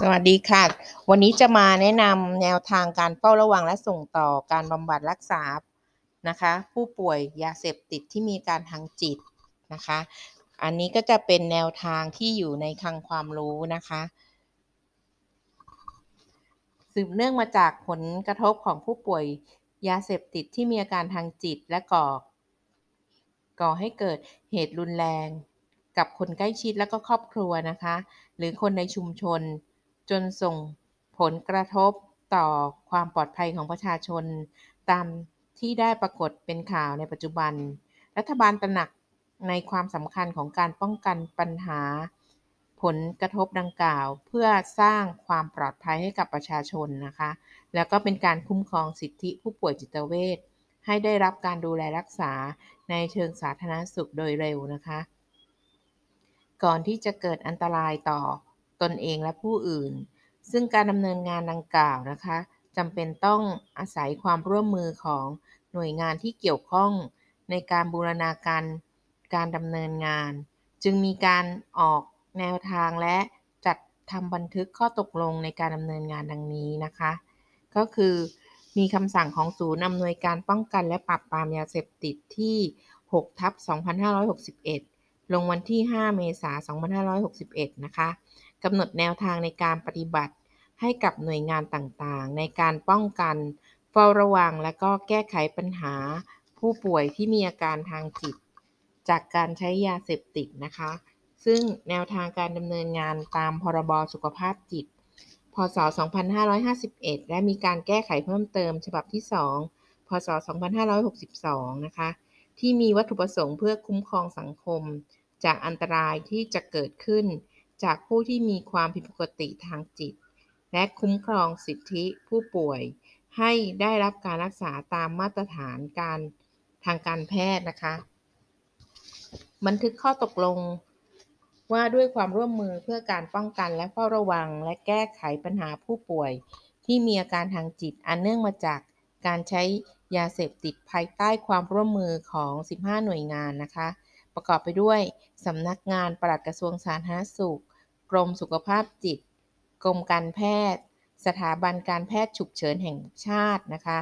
สวัสดีค่ะ วันนี้จะมาแนะนำแนวทางการเฝ้าระวังและส่งต่อการบำบัดรักษานะคะ ผู้ป่วยยาเสพติดที่มีการทางจิตนะคะ อันนี้ก็จะเป็นแนวทางที่อยู่ในคลังความรู้นะคะ สืบเนื่องมาจากผลกระทบของผู้ป่วยยาเสพติดที่มีอาการทางจิตและก่อ ก่อให้เกิดเหตุรุนแรง กับคนใกล้ชิดและก็ครอบครัวนะคะ หรือคนในชุมชน จนส่งผลกระทบต่อความปลอดภัยของประชาชน ตามที่ได้ปรากฏเป็นข่าวในปัจจุบัน รัฐบาลตระหนักในความสำคัญของการป้องกันปัญหา ผลกระทบดังกล่าว เพื่อสร้างความปลอดภัยให้กับประชาชนนะคะ แล้วก็เป็นการคุ้มครองสิทธิผู้ป่วยจิตเวชให้ได้รับการดูแลรักษาในเชิงสาธารณสุขโดยเร็วนะคะ ก่อนที่จะเกิดอันตรายต่อ ตนเองและผู้อื่น ซึ่งการดำเนินงานดังกล่าวนะคะจำเป็นต้องอาศัยความร่วมมือของหน่วยงานที่เกี่ยวข้องในการบูรณาการการดำเนินงาน จึงมีการออกแนวทางและจัดทำบันทึกข้อตกลงในการดำเนินงานดังนี้นะคะ ก็คือมีคำสั่งของศูนย์อำนวยการป้องกันและปราบปรามยาเสพติดที่6ทับ2561 ลงวันที่ 5 เมษายน2561 นะคะ กำหนดแนวทางในการปฏิบัติ ให้กับหน่วยงานต่างๆ ในการป้องกัน เฝ้าระวัง และก็แก้ไขปัญหา ผู้ป่วยที่มีอาการทางจิต จากการใช้ยาเสพติดนะคะ ซึ่งแนวทางการดำเนินงานตามพรบสุขภาพจิต พศ 2551 และมีการแก้ไขเพิ่มเติม ฉบับที่ 2 พศ 2562 นะคะ ที่มีวัตถุประสงค์เพื่อคุ้มครองสังคม จากอันตรายที่จะเกิดขึ้น จากผู้ที่มีความผิดปกติทางจิต และคุ้มครองสิทธิผู้ป่วยให้ได้รับการรักษาตามมาตรฐานการทางการแพทย์นะคะ บันทึกข้อตกลงว่าด้วยความร่วมมือเพื่อการป้องกันและเฝ้าระวัง และแก้ไขปัญหาผู้ป่วย ที่มีอาการทางจิตอันเนื่องมาจากการใช้ยาเสพติดภายใต้ความร่วมมือของ 15 หน่วยงานนะคะ ประกอบไปด้วยสำนักงานปลัดกระทรวงสาธารณสุข กรมสุขภาพจิต กรมการแพทย์ สถาบันการแพทย์ฉุกเฉินแห่งชาตินะคะ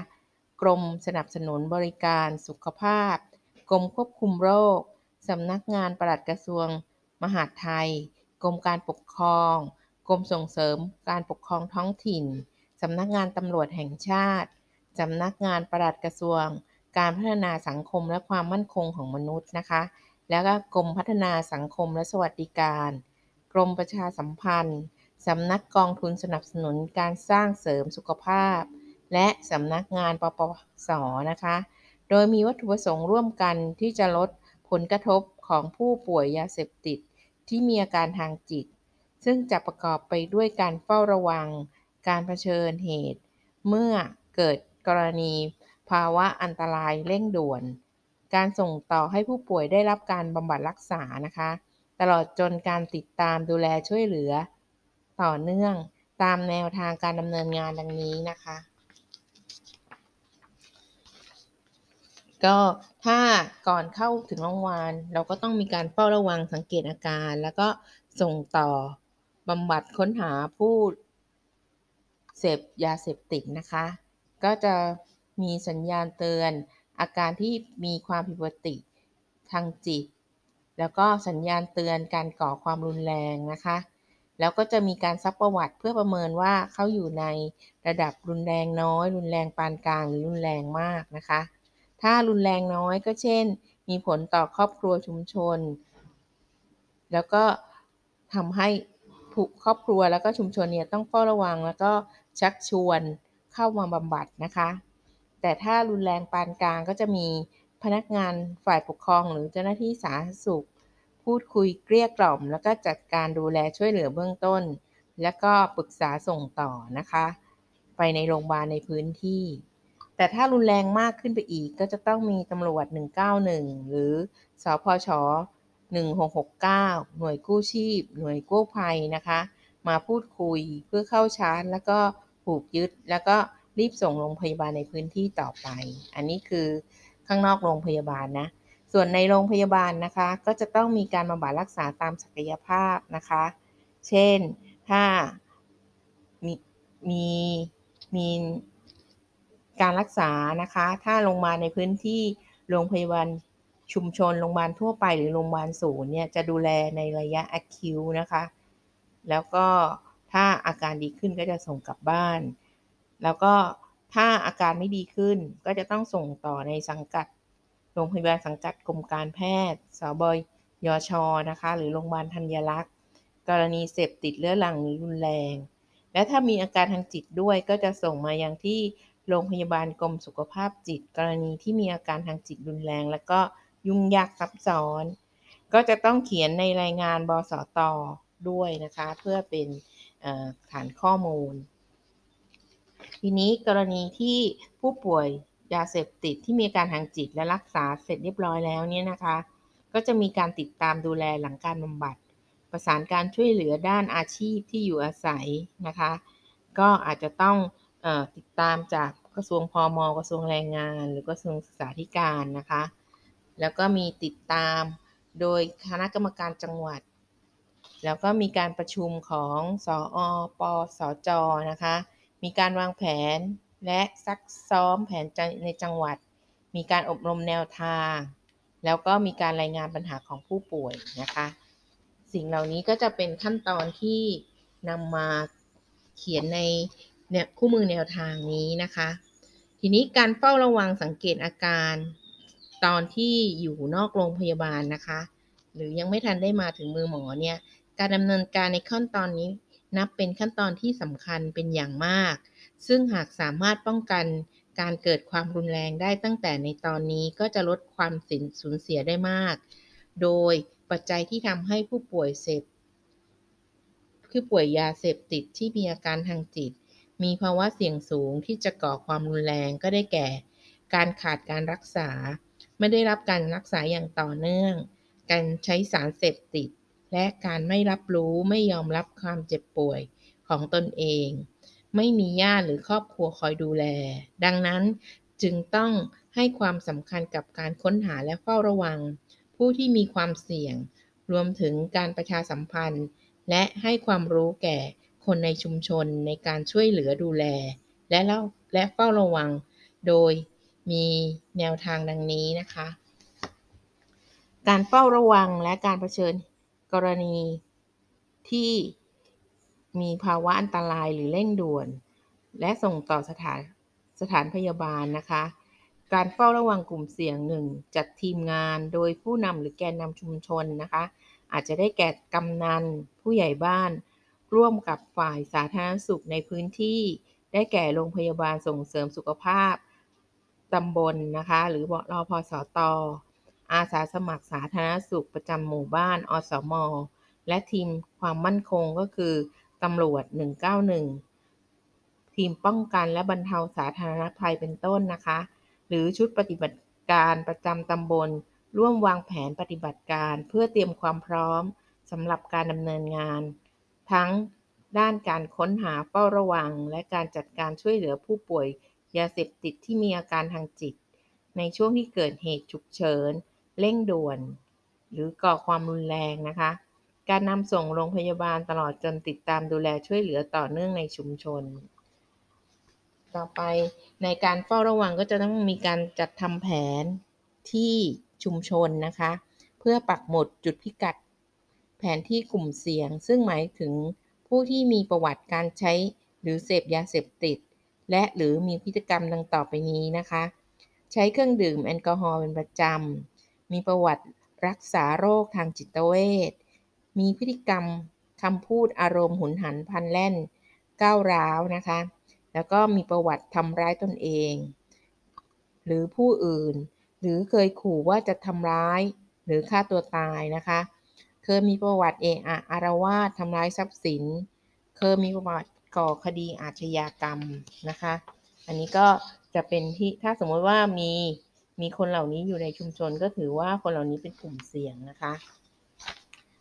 กรมสนับสนุนบริการสุขภาพ กรมควบคุมโรคสำนักงานปลัดกระทรวง มหาดไทย กรมการปกครอง กรมส่งเสริมการปกครองท้องถิ่นสำนักงานตำรวจแห่งชาติสำนักงานปลัดกระทรวง การพัฒนาสังคมและความมั่นคงของมนุษย์นะคะ แล้วก็กรมพัฒนาสังคมและสวัสดิการ กรมประชาสัมพันธ์ สำนักกองทุนสนับสนุนการสร้างเสริมสุขภาพ และสำนักงานปปสนะคะ โดยมีวัตถุประสงค์ร่วมกันที่จะลดผลกระทบของผู้ป่วยยาเสพติดที่มีอาการทางจิต ซึ่งจะประกอบไปด้วยการเฝ้าระวัง การเผชิญเหตุ เมื่อเกิดกรณีภาวะอันตรายเร่งด่วน การส่งต่อให้ผู้ป่วยได้รับการบำบัดรักษานะคะ ตลอดจนการติดตามดูแลช่วยเหลือ ต่อเนื่องตามแนวทางการดำเนินงานดังนี้นะคะ ก็ถ้าก่อนเข้าถึงโรงพยาบาลเราก็ต้องมีการเฝ้าระวังสังเกตอาการ แล้วก็ส่งต่อบำบัดค้นหาผู้เสพยาเสพติดนะคะ ก็จะมีสัญญาณเตือน อาการที่มีความผิดปกติทางจิต แล้วก็สัญญาณเตือนการก่อความรุนแรงนะคะ แล้วก็จะมีการซักประวัติเพื่อประเมินว่าเขาอยู่ในระดับรุนแรงน้อย รุนแรงปานกลางหรือรุนแรงมากนะคะ ถ้ารุนแรงน้อยก็เช่น มีผลต่อครอบครัวชุมชน แล้วก็ทำให้ครอบครัวแล้วก็ชุมชนเนี่ยต้องเฝ้าระวังแล้วก็ชักชวนเข้ามาบำบัดนะคะ แต่ถ้ารุนแรงปานกลางก็จะมีพนักงานฝ่ายปกครองหรือเจ้าหน้าที่สาธารณสุข พูดคุยเกลี้ยกล่อม แล้วก็จัดการดูแลช่วยเหลือเบื้องต้น แล้วก็ปรึกษาส่งต่อนะคะ ไปในโรงพยาบาลในพื้นที่ แต่ถ้ารุนแรงมากขึ้นไปอีก ก็จะต้องมีตำรวจ 191 หรือสพช1669 หน่วยกู้ชีพ หน่วยกู้ภัยนะคะ มาพูดคุยเพื่อเข้าชาร์จแล้วก็ผูกยึดแล้วก็ รีบส่งโรงพยาบาลในพื้นที่ต่อไป อันนี้คือข้างนอกโรงพยาบาลนะ ส่วนในโรงพยาบาลนะคะ ก็จะต้องมีการบำบัดรักษาตามศักยภาพนะคะ เช่น ถ้ามีมีมีการรักษานะคะ ถ้าโรงพยาในพื้นที่โรงพยาบาลชุมชน โรงพยาบาลทั่วไปหรือโรงพยาบาลศูนย์เนี่ย จะดูแลในระยะ acute นะคะ แล้วก็ถ้าอาการดีขึ้นก็จะส่งกลับบ้าน แล้วก็ถ้าอาการไม่ดีขึ้นก็จะต้องส่งต่อในสังกัด โรงพยาบาลสังกัดกรมการแพทย์สบยชนะคะ หรือโรงพยาบาลธัญรักษ์กรณีเสพติดเรื้อรังหรือรุนแรง และถ้ามีอาการทางจิตด้วยก็จะส่งมายังที่โรงพยาบาลกรมสุขภาพจิต กรณีที่มีอาการทางจิตรุนแรง แล้วก็ยุ่งยากซับซ้อน ก็จะต้องเขียนในรายงานบสตด้วยนะคะ เพื่อเป็นฐานข้อมูล ทีนี้กรณีที่ผู้ป่วยยาเสพติดที่มีอาการทางจิตและรักษาเสร็จเรียบร้อยแล้วเนี่ยนะคะ ก็จะมีการติดตามดูแลหลังการบำบัด ประสานการช่วยเหลือด้านอาชีพที่อยู่อาศัยนะคะ ก็อาจจะต้องอติดตามจากกระทรวงพอมกระทรวงแรงงาน หรือกระทรวงศึกษาธิการนะคะ แล้วก็มีติดตามโดยคณะกรรมการจังหวัด แล้วก็มีการประชุมของสออปสจนะคะ มีการวางแผนและซักซ้อมแผนในจังหวัด มีการอบรมแนวทาง แล้วก็มีการรายงานปัญหาของผู้ป่วยนะคะ สิ่งเหล่านี้ก็จะเป็นขั้นตอนที่นำมาเขียนในคู่มือแนวทางนี้นะคะ ทีนี้การเฝ้าระวังสังเกตอาการตอนที่อยู่นอกโรงพยาบาลนะคะ หรือยังไม่ทันได้มาถึงมือหมอเนี่ย การดำเนินการในขั้นตอนนี้ นับเป็นขั้นตอนที่สำคัญเป็นอย่างมาก ซึ่งหากสามารถป้องกันการเกิดความรุนแรงได้ตั้งแต่ในตอนนี้ก็จะลดความสูญเสียได้มาก โดยปัจจัยที่ทำให้ผู้ป่วยเสพผู้ป่วยยาเสพติดที่มีอาการทางจิต มีภาวะเสี่ยงสูงที่จะก่อความรุนแรงก็ได้แก่ การขาดการรักษา ไม่ได้รับการรักษาอย่างต่อเนื่อง การใช้สารเสพติด และการไม่รับรู้ไม่ยอมรับความเจ็บป่วยของตนเอง ไม่มีญาติหรือครอบครัวคอยดูแล ดังนั้นจึงต้องให้ความสำคัญกับการค้นหาและเฝ้าระวัง ผู้ที่มีความเสี่ยง รวมถึงการประชาสัมพันธ์ และให้ความรู้แก่คนในชุมชนในการช่วยเหลือดูแล และเล่าและเฝ้าระวัง โดยมีแนวทางดังนี้นะคะ การเฝ้าระวังและการเผชิญ กรณีที่มีภาวะอันตรายหรือเร่งด่วน และส่งต่อสถานสถานพยาบาลนะคะ การเฝ้าระวังกลุ่มเสี่ยงหนึ่งจัดทีมงานโดยผู้นำหรือแกนนำชุมชนนะคะ อาจจะได้แก่กำนันผู้ใหญ่บ้าน ร่วมกับฝ่ายสาธารณสุขในพื้นที่ ได้แก่โรงพยาบาลส่งเสริมสุขภาพตำบลนนะคะ หรือรอพอสตอ อาสาสมัครสาธารณสุขประจำหมู่บ้าน อสม และทีมความมั่นคงก็คือตำรวจ 191 ทีมป้องกันและบรรเทาสาธารณภัยเป็นต้นนะคะ หรือชุดปฏิบัติการประจำตำบล ร่วมวางแผนปฏิบัติการเพื่อเตรียมความพร้อมสำหรับการดำเนินงาน ทั้งด้านการค้นหาเฝ้าระวัง และการจัดการช่วยเหลือผู้ป่วยยาเสพติดที่มีอาการทางจิต ในช่วงที่เกิดเหตุฉุกเฉิน เร่งด่วน หรือก่อความรุนแรงนะคะ การนำส่งโรงพยาบาลตลอดจนติดตามดูแลช่วยเหลือต่อเนื่องในชุมชน ต่อไปในการเฝ้าระวังก็จะต้องมีการจัดทำแผนที่ชุมชนนะคะ เพื่อปักหมุดจุดพิกัด แผนที่กลุ่มเสี่ยง ซึ่งหมายถึงผู้ที่มีประวัติการใช้หรือเสพยาเสพติด และหรือมีพฤติกรรมดังต่อไปนี้นะคะ ใช้เครื่องดื่มแอลกอฮอล์เป็นประจำ มีประวัติรักษาโรคทางจิตเวช มีพฤติกรรมคำพูดอารมณ์หุนหันพันแล่นก้าวร้าวนะคะ แล้วก็มีประวัติทำร้ายตนเอง หรือผู้อื่น หรือเคยขู่ว่าจะทำร้ายหรือฆ่าตัวตายนะคะ เคยมีประวัติเอะอะอารวาสทำร้ายทรัพย์สิน เคยมีประวัติก่อคดีอาชญากรรมนะคะ อันนี้ก็จะเป็นที่ถ้าสมมติว่ามี มีคนเหล่านี้อยู่ในชุมชนก็ถือว่าคนเหล่านี้เป็นกลุ่มเสี่ยงนะคะ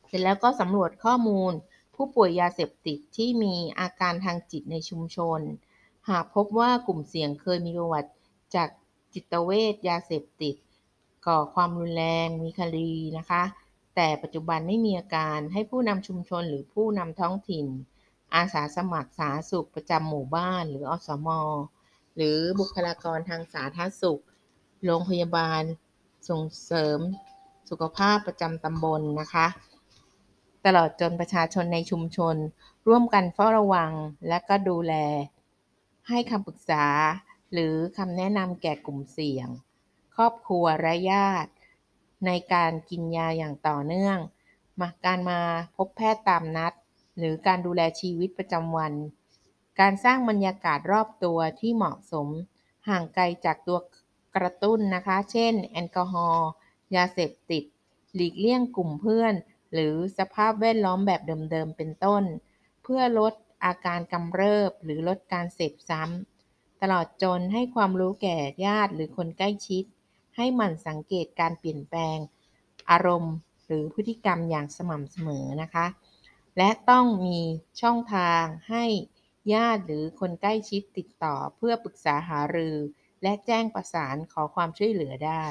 เสร็จแล้วก็สำรวจข้อมูล ผู้ป่วยยาเสพติดที่มีอาการทางจิตในชุมชน หากพบว่ากลุ่มเสี่ยงเคยมีประวัติจากจิตเวชยาเสพติด ก่อความรุนแรงมีคดีนะคะ แต่ปัจจุบันไม่มีอาการให้ผู้นำชุมชนหรือผู้นำท้องถิ่น อาสาสมัครสาธารณสุขประจำหมู่บ้านหรืออสม หรือบุคลากรทางสาธารณสุข โรงพยาบาลส่งเสริมสุขภาพประจำตำบลนะคะ ตลอดจนประชาชนในชุมชน ร่วมกันเฝ้าระวังและก็ดูแล ให้คำปรึกษา หรือคำแนะนำแก่กลุ่มเสี่ยง ครอบครัวและญาติ ในการกินยาอย่างต่อเนื่อง มาการมาพบแพทย์ตามนัด หรือการดูแลชีวิตประจำวัน การสร้างบรรยากาศรอบตัวที่เหมาะสม ห่างไกลจากตัว กระตุ้นนะคะ เช่น แอลกอฮอล์ยาเสพติด หลีกเลี่ยงกลุ่มเพื่อน หรือสภาพแวดล้อมแบบเดิมๆเป็นต้น เพื่อลดอาการกำเริบหรือลดการเสพซ้ำตลอดจนให้ความรู้แก่ญาติหรือคนใกล้ชิด ให้หมั่นสังเกตการเปลี่ยนแปลง อารมณ์หรือพฤติกรรมอย่างสม่ำเสมอนะคะ และต้องมีช่องทางให้ญาติหรือคนใกล้ชิดติดต่อเพื่อปรึกษาหารือ และแจ้งประสานขอความช่วยเหลือได้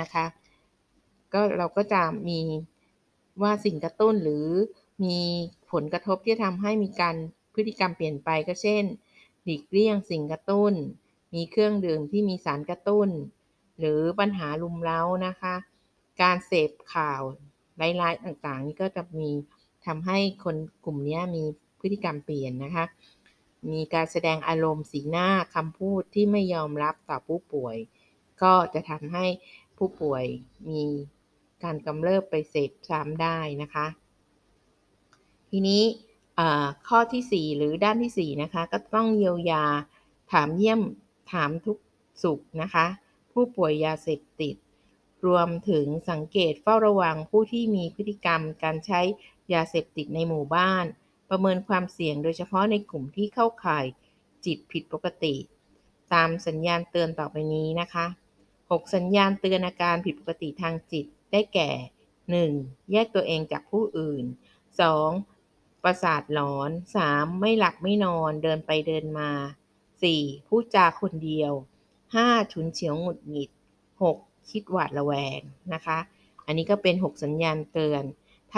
นะคะ ก็เราก็จะมีว่าสิ่งกระตุ้นหรือมีผลกระทบที่ทำให้มีการพฤติกรรมเปลี่ยนไปก็เช่นหลีกเลี่ยงสิ่งกระตุ้น มีเครื่องดื่มที่มีสารกระตุ้น หรือปัญหาลุมเล้านะคะ การเสพข่าวร้ายๆต่างๆ นี่ก็จะมีทำให้คนกลุ่มนี้มีพฤติกรรมเปลี่ยนนะคะ มีการแสดงอารมณ์สีหน้าคำพูดที่ไม่ยอมรับต่อผู้ป่วย ก็จะทำให้ผู้ป่วยมีการกำเริบไปเสพซ้ำได้นะคะ ทีนี้ข้อที่ 4 หรือด้านที่ 4 นะคะ ก็ต้องเยียวยาถามเยี่ยมถามทุกสุขนะคะ ผู้ป่วยยาเสพติด รวมถึงสังเกตเฝ้าระวังผู้ที่มีพฤติกรรมการใช้ยาเสพติดในหมู่บ้าน ประเมินความเสี่ยงโดยเฉพาะในกลุ่มที่เข้าข่ายจิตผิดปกติ ตามสัญญาณเตือนต่อไปนี้นะคะ 6 สัญญาณเตือนอาการผิดปกติทางจิตได้แก่ 1. แยกตัวเองจากผู้อื่น 2. ประสาทหลอน 3. ไม่หลับไม่นอนเดินไปเดินมา 4. พูดจาคนเดียว 5. ฉุนเฉียวหงุดหงิด 6. คิดหวาดระแวงนะคะ อันนี้ก็เป็น 6 สัญญาณเตือน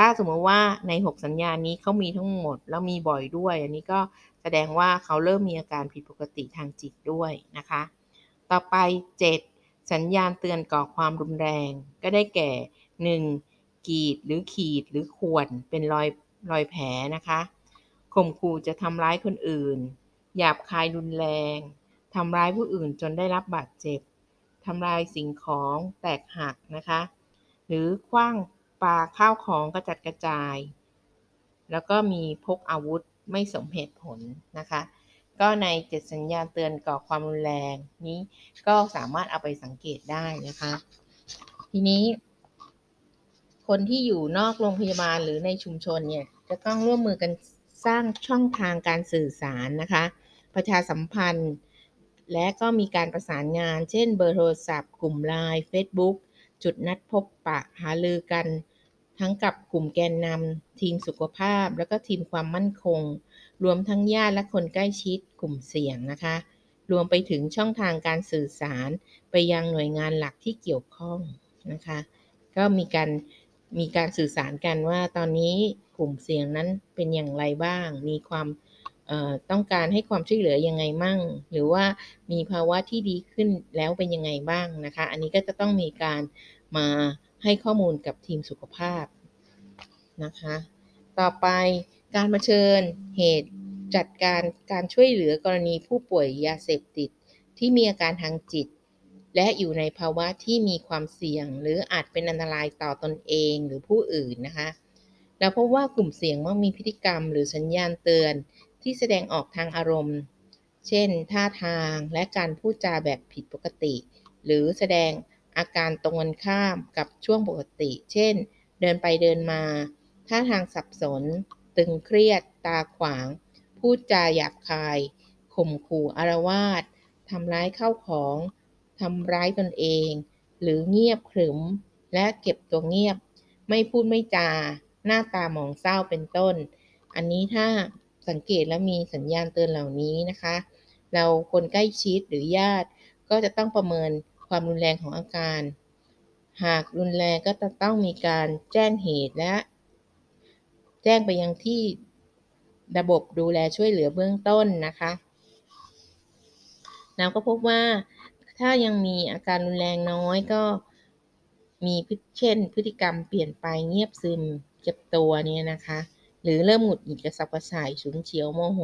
ถ้าสมมติว่าใน 6 สัญญาณนี้เขามีทั้งหมด แล้วมีบ่อยด้วย อันนี้ก็แสดงว่าเขาเริ่มมีอาการผิดปกติทางจิตด้วยนะคะ ต่อไป 7 สัญญาณเตือนก่อความรุนแรง ก็ได้แก่ 1. กีดหรือขีดหรือข่วนเป็นรอยรอยแผลนะคะข่มขู่จะทำร้ายคนอื่น หยาบคายรุนแรงทำร้ายผู้อื่นจนได้รับบาดเจ็บทำลายสิ่งของแตกหักนะคะ หรือคว้าง ปาข้าวของกระจัดกระจาย แล้วก็มีพกอาวุธไม่สมเหตุผลนะคะ ก็ในเจ็ดสัญญาณเตือนก่อความรุนแรงนี้ก็สามารถเอาไปสังเกตได้นะคะ ทีนี้ คนที่อยู่นอกโรงพยาบาลหรือในชุมชนเนี่ยจะต้องร่วมมือกันสร้างช่องทางการสื่อสารนะคะ ประชาสัมพันธ์ และก็มีการประสานงาน เช่น เบอร์โทรศัพท์ กลุ่มไลน์ Facebook จุดนัดพบปะหาลือกัน ทั้งกับกลุ่มแกนนำทีมสุขภาพ แล้วก็ทีมความมั่นคง รวมทั้งญาติและคนใกล้ชิดกลุ่มเสี่ยงนะคะ รวมไปถึงช่องทางการสื่อสารไปยังหน่วยงานหลักที่เกี่ยวข้องนะคะ ก็มีการมีการสื่อสารกันว่าตอนนี้กลุ่มเสี่ยงนั้นเป็นอย่างไรบ้าง มีความต้องการให้ความช่วยเหลือยังไงมั่ง หรือว่ามีภาวะที่ดีขึ้นแล้วเป็นยังไงบ้างนะคะ อันนี้ก็จะต้องมีการมา ให้ข้อมูลกับทีมสุขภาพนะคะ ต่อไปการมาเชิญเหตุจัดการการช่วยเหลือกรณีผู้ป่วยยาเสพติด ที่มีอาการทางจิต และอยู่ในภาวะที่มีความเสี่ยง หรืออาจเป็นอันตรายต่อตอนเองหรือผู้อื่นนะคะเราพบว่ากลุ่มเสี่ยงมักมีพฤติกรรม หรือสัญญาณเตือนที่แสดงออกทางอารมณ์ เช่น ท่าทางและการพูดจาแบบผิดปกติ หรือแสดง อาการตรงกันข้ามกับช่วงปกติ เช่น เดินไปเดินมา ท่าทางสับสน ตึงเครียด ตาขวาง พูดจาหยาบคาย ข่มขู่อารวาสทำร้ายเข้าของ ทำร้ายตนเอง หรือเงียบขรึม และเก็บตัวเงียบ ไม่พูดไม่จา หน้าตาหมองเศร้าเป็นต้น อันนี้ถ้าสังเกตและมีสัญญาณเตือนเหล่านี้นะคะ เราคนใกล้ชิดหรือญาติก็จะต้องประเมิน ความรุนแรงของอาการ หากรุนแรงก็จะต้องมีการแจ้งเหตุและ แจ้งไปยังที่ระบบดูแลช่วยเหลือเบื้องต้นนะคะเราก็พบว่าถ้ายังมีอาการรุนแรงน้อยก็มีเช่น พฤติกรรมเปลี่ยนไปเงียบซึมเก็บตัวเนี่ยนะคะ หรือเริ่มหงุดหงิดกระสับกระส่ายฉุนเฉียวโมโห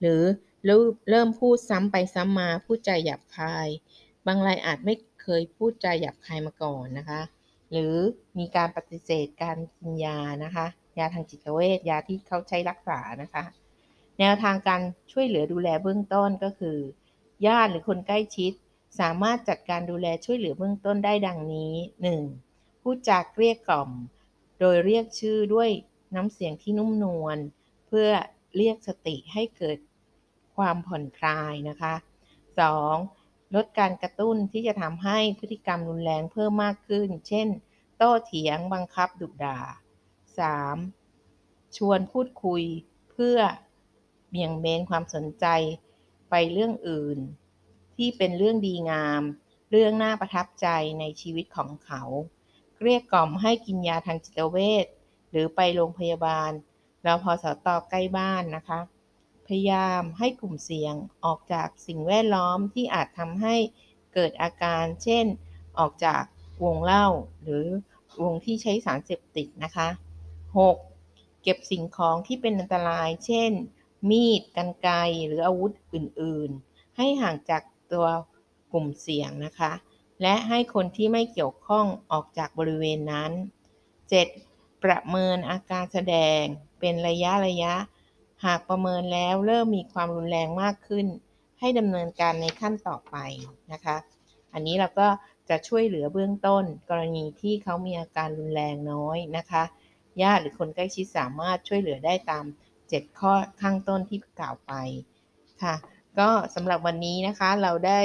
หรือเริ่มพูดซ้ำไปซ้ำมาพูดใจหยาบคายางรายอาจไม่เคยพูดใจหยาบคายมาก่อนนะคะ หรือมีการปฏิเสธการกินยานะคะ ยาทางจิตเวชยาที่เขาใช้รักษานะคะ แนวทางการช่วยเหลือดูแลเบื้องต้นก็คือ ญาติหรือคนใกล้ชิด สามารถจัดการดูแลช่วยเหลือเบื้องต้นได้ดังนี้ 1. พูดจากเกลี้ยกล่อม โดยเรียกชื่อด้วยน้ำเสียงที่นุ่มนวลเพื่อเรียกสติให้เกิดความผ่อนคลายนะคะ 2. ลดการกระตุ้นที่จะทำให้พฤติกรรมรุนแรงเพิ่มมากขึ้น เช่น โต้เถียงบังคับดุด่า 3. ชวนพูดคุยเพื่อเบี่ยงเบนความสนใจไปเรื่องอื่น ที่เป็นเรื่องดีงาม เรื่องน่าประทับใจในชีวิตของเขา เรียกกล่อมให้กินยาทางจิตเวชหรือไปโรงพยาบาลเราพอสตอใกล้บ้านนะคะ พยายามให้กลุ่มเสี่ยงออกจากสิ่งแวดล้อมที่อาจทำให้เกิดอาการ เช่น ออกจากวงเล่าหรือวงที่ใช้สารเสพติดนะคะ 6. เก็บสิ่งของที่เป็นอันตราย เช่น มีดกันไกหรืออาวุธอื่น ๆ ให้ห่างจากตัวกลุ่มเสี่ยงนะคะ และให้คนที่ไม่เกี่ยวข้องออกจากบริเวณนั้น 7. ประเมินอาการแสดงเป็นระยะระยะ หากประเมินแล้วเริ่มมีความรุนแรงมากขึ้น ให้ดำเนินการในขั้นต่อไปนะคะ อันนี้เราก็จะช่วยเหลือเบื้องต้น กรณีที่เขามีอาการรุนแรงน้อยนะคะญาติหรือคนใกล้ชิดสามารถช่วยเหลือได้ตาม 7 ข้อข้างต้นที่กล่าวไปค่ะ ก็สำหรับวันนี้นะคะเราได้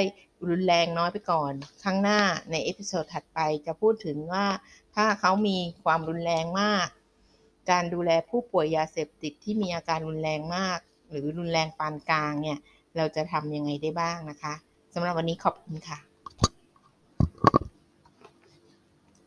รุนแรงน้อยไปก่อนข้างหน้าใน episode ถัดไปจะพูดถึงว่าถ้าเขามีความรุนแรงมาก การดูแลผู้ป่วยยาเสพติดที่มีอาการรุนแรงมาก หรือรุนแรงปานกลางเนี่ย เราจะทำยังไงได้บ้างนะคะสำหรับวันนี้ขอบคุณค่ะ